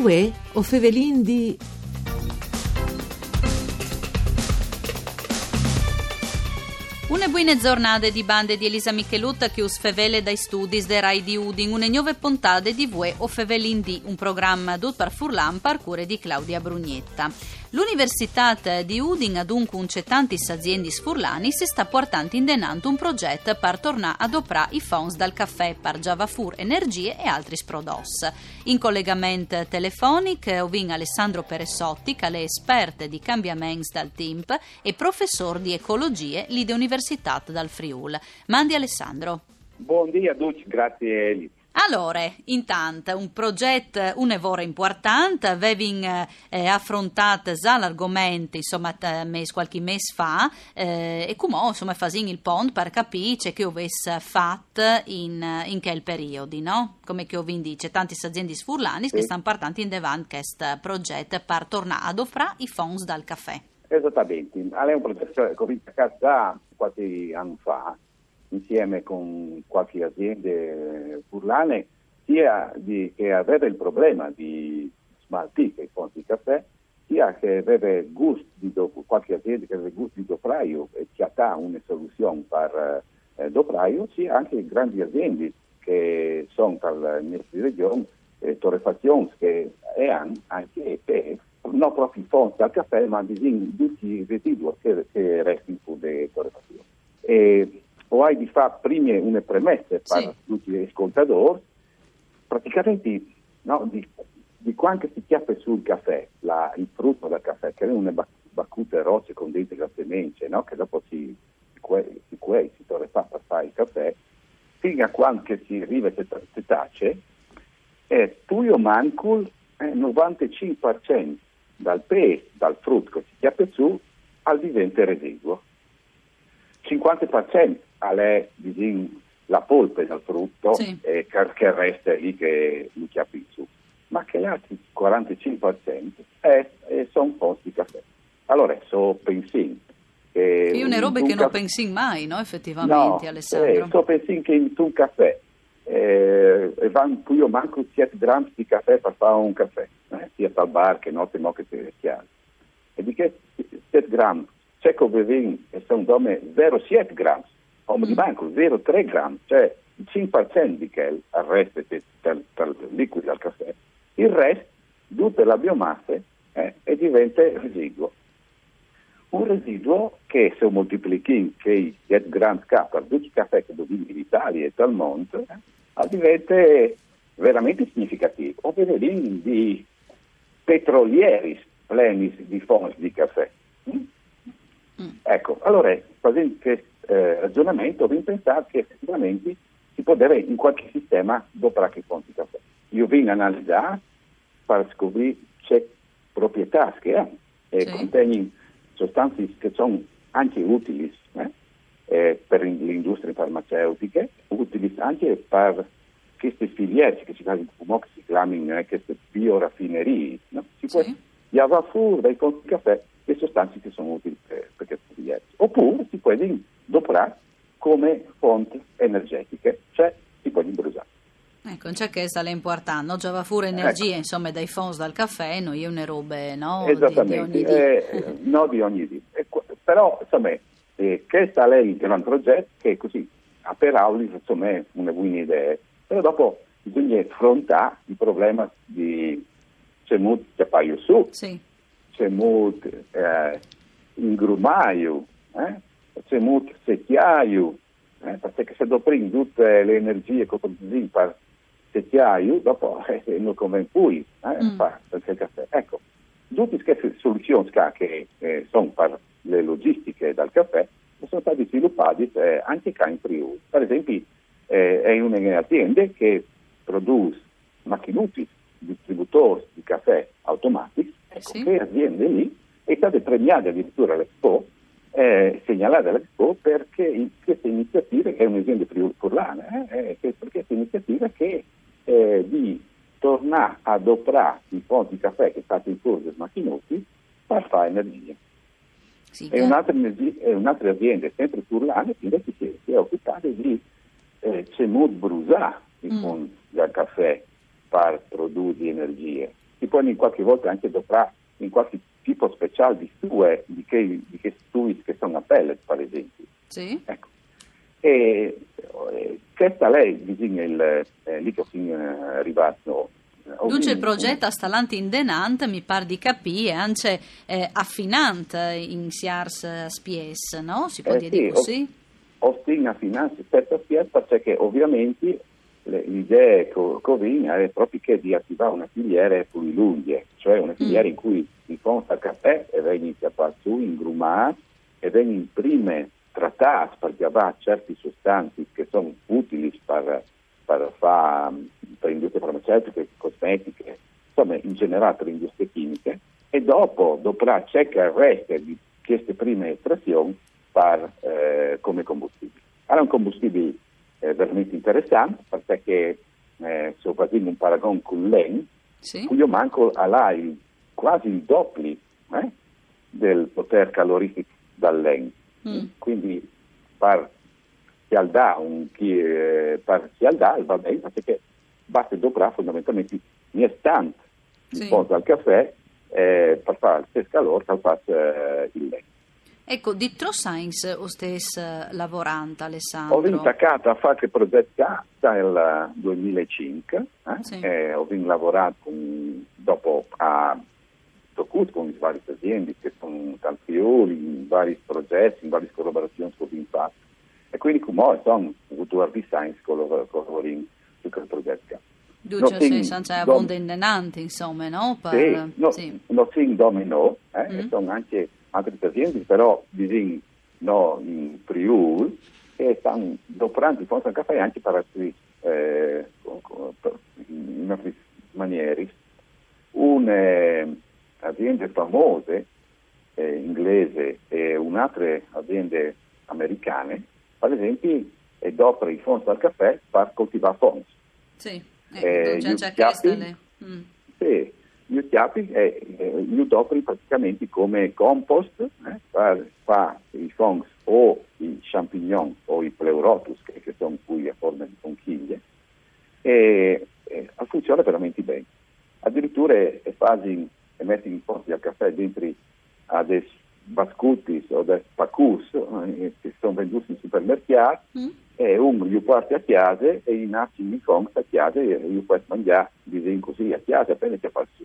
Uè, o fevelin di... Une buone giornate di bande di Elisa Michelutta che us fevele dai studi de Rai di Udin, une nuove puntate di Vue o Fevelin di, un programma dut par Furlan par cure di Claudia Brugnetta. L'Università di Udin, ad un tanti aziende sfurlani, si sta portando in denanto un progetto per tornare ad operare i fonds dal caffè per Javafur Energie e altri prodotti. In collegamento telefonico ovin Alessandro Peressotti, che è esperto di cambiamenti dal TIMP e professore di ecologie lì dell'Università dal Friul. Mandi Alessandro. Buongiorno a tutti, grazie Eli. Allora, intanto, un progetto un'evore importante, avevi eh, affrontato già l'argomento, insomma, mes, qualche mese fa, eh, e come, insomma, fasin il pont per capire che avesse fatto in, in quel periodo, no? Come che ho dice, tanti aziende sfurlani sì. che stanno partendo in davanti questo progetto per tornare ad offrire i fondi dal caffè. Esattamente, è un progetto ho iniziato già qualche anno fa, insieme con qualche azienda furlane, sia di, che aveva il problema di smaltire i fonti di caffè, sia che aveva gusto di dopo, qualche azienda che aveva gusto di dopraio e che ha una soluzione per eh, dopraio, sia anche grandi aziende che sono per le nostre regioni, eh, torrefazioni che hanno anche eh, non proprio fonti del caffè, ma di tutti i residui che, che restano sulle torrefazioni. E, o hai di fare prima una premessa per sì. tutti gli ascoltatori, praticamente no, di, di quanto si chiappa sul caffè, la, il frutto del caffè, che è una baccute rocce con dentro la semente, no, che dopo si, si, si, si torrefa per fare il caffè, fino a quando si arriva a tace, è tuo mancul il 95% dal peso, dal frutto che si chiappa su, al diventa residuo. 50% è la polpa del frutto sì. e che resta lì che mi chiappi su, ma che gli altri 45% è, è, sono posti caffè. Allora, so pensin. Che Io una roba che caffè... non pensi mai, no, effettivamente, no, Alessandro? Eh, so pensin che in un caffè eh, e van io manco 7 grammi di caffè per fare un caffè, eh, sia al bar che notte mo che si chiaro. E di che 7 grammi c'è che bevin e sono dome 0,7 grammi, come di banco 0,3 grammi, cioè il 5% di che resta per, per liquido al caffè, il resto, tutta la biomassa eh, e diventa residuo. Un residuo che se moltiplichi che i 7 grammi K per tutti i caffè che dobbiamo in Italia e dal mondo, eh, diventa veramente significativo. O vedete di petrolieri pleni di fonti di caffè. Mm? Ecco, allora, facendo questo eh, ragionamento, vi pensare che effettivamente si avere in qualche sistema dopo che fonti caffè. Io vengo analizzare per scoprire c'è proprietà che ha e sì. contengono sostanze che sono anche utili eh, eh, per le industrie farmaceutiche, utili anche per queste filiere che si chiamano, che si chiamano eh, queste bioraffinerie. No? Si può sì. Java fuori dai fonti caffè le sostanze che sono utili per, per queste filiere. Oppure si può doprà come fonti energetiche, cioè si può bruciare. Ecco, c'è che sta l'importante, no? Giova fuori energia, ecco. insomma, dai fonds dal caffè, noi una robe, no? Esattamente, di, di eh, no di ogni dì. Eh, però, insomma, eh, questa lei è un progetto che così, a per Auli, insomma, è una buona idea, però dopo bisogna affrontare il problema di c'è molto paio su, sì. molto eh, ingrumaio, eh? molto secchiaio, eh? perché se dopo tutte le energie che così per secchiaio, dopo eh, non conviene più eh, mm. per caffè. Ecco, tutte queste soluzioni che eh, sono per le logistiche del caffè sono state sviluppate eh, anche qua in Friuli. Per esempio, eh, è un'azienda che produce macchinuti distributori di caffè automatici, ecco, sì. che aziende lì è stata premiata addirittura all'Expo, eh, segnalata all'Expo perché in questa iniziativa, che è un'azienda furlana, eh, eh, per questa iniziativa che eh, di tornare ad operare i fonti di caffè che state in corso macchinuti per fare energia. Sì, è, un'altra, è, un'altra, azienda, sempre furlana, che si è occupata di eh, Cemud Brusà, i mm. fondi del caffè per produrre energie. si può in qualche volta anche doprare in qualche tipo speciale di stue, di che, di che stui che sono a pelle, per esempio. Sì. Ecco. E, e questa lei bisogna il eh, lì che sono arrivato. Dunque il progetto sta l'anti in denant, mi par di capire, anche eh, affinante in SIARS spies, no? Si può Eh, dire sì, così? Ostin a finanza questa spiazza perché ovviamente l'idea co- covina è proprio che di attivare una filiera più lunga, cioè una filiera in cui si fonda caffè e viene chiappato su in grumà e viene in prime trattate per chiavare certe sostanze che sono utili per, per fare per industrie farmaceutiche, cosmetiche, insomma in generale per industrie chimiche e dopo, dopo cerca il resto di queste prime estrazioni per, eh, come combustibile. È un combustibile eh, veramente interessante perché eh, se facciamo un paragone con l'EN, Sì. io manco ha il, quasi il doppio eh, del potere calorifico dall'EN. Mm. Quindi per Cialdà, un chi, eh, per Cialdà va bene perché basta doprare fondamentalmente un istante Sì. in fondo al caffè eh, per fare il calore che fa eh, il legno. Ecco, di Trossains o stesso lavorante, Ho Alessandro? intaccato a fare progetti dal 2005, eh, Sì. e ho lavorato con- dopo a Tocut con varie aziende che sono dal Friuli, in vari progetti, in varie collaborazioni con l'impatto. E quindi come sono avuto di science su quel progetto. Dunque, No, sì, sono dom- abbondanti, insomma, no? Per- Sì, no, sì. non si domino, eh, Mm. e sono anche altre aziende, però bisogna no, in Friuli e stanno operando forse un caffè anche per altri, eh, in altre maniere. Un'azienda famosa eh, inglese e un'altra azienda americane, per esempio, e dopo i fondi al caffè per coltivare fondi. Sì, Eh, ecco, già già le... Mm. Sì, gli chiappi e eh, gli udoperi praticamente come compost eh, per fare i fungi o i champignon o i pleurotus che, che sono qui a forma di conchiglie e, e funziona veramente bene. Addirittura è fasi e metti in posti al caffè dentro a dei bascutis o dei pacus eh, che sono venduti in supermercati Mm. e uno li porta a casa e i nasci in fong a casa e io posso mangiare disegno così a casa appena che fa su.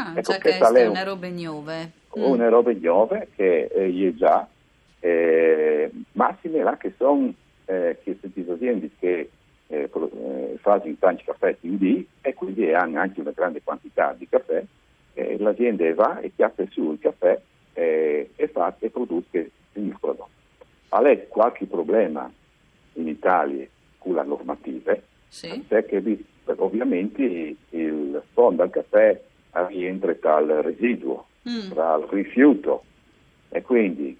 Ah, Ecco, già questa chiesto lei- una roba nuove. Mm. Una roba nuove che eh, gli è già, eh, massime là che sono eh, queste aziende che eh, eh, fanno tanti caffè in e quindi hanno anche una grande quantità di caffè. eh, l'azienda va e chiappa su il caffè eh, e fa e produce il prodotto. Ha qualche problema in Italia con la normativa, Sì. perché vi- ovviamente il fondo al caffè rientra tra il residuo, Mm. tra il rifiuto e quindi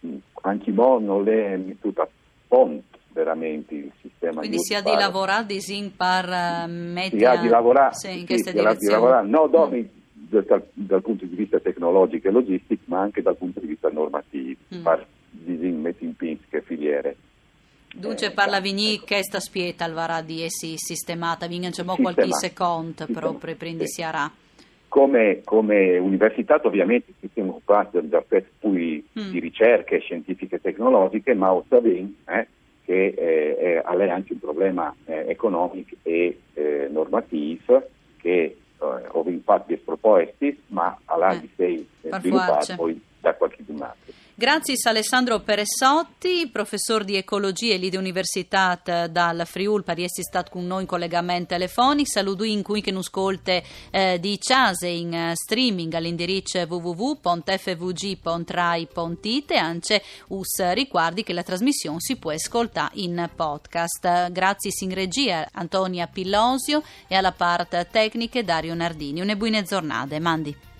mh, anche mo non è tutto a ponto veramente il sistema Quindi si ha di lavorare di per eh, mettere... si ha di lavorare, Sì, in sì, questa si di direzione. lavorare non solo Mm. dal, dal punto di vista tecnologico e logistico, ma anche dal punto di vista normativo, Mm. per mettere in pinze filiere. Dunque Eh, parla ecco. vigni che sta spieta al varà di essi sistemata, vinga c'è qualche secondo proprio prendi Sì. si arà. Come, come università ovviamente ci siamo occupati degli aspetti poi Mm. di ricerche scientifiche e tecnologiche, ma sappiamo eh, che eh, è, ha lei anche un problema eh, economico e eh, normativo che eh, ho infatti sproposti, ma alla Eh, di sei per sviluppato forza. poi da qualche altro. Grazie Alessandro Peressotti, professor di ecologia e di Università dal Friul, per essere stato con noi in collegamento telefonico. Saluto in cui che non ascolte eh, di Ciase in eh, streaming all'indirizzo www.fvg.rai.it e anche us riguardi che la trasmissione si può ascoltare in podcast. Grazie in regia Antonia Pillosio e alla parte tecnica Dario Nardini. Una buona giornata, mandi.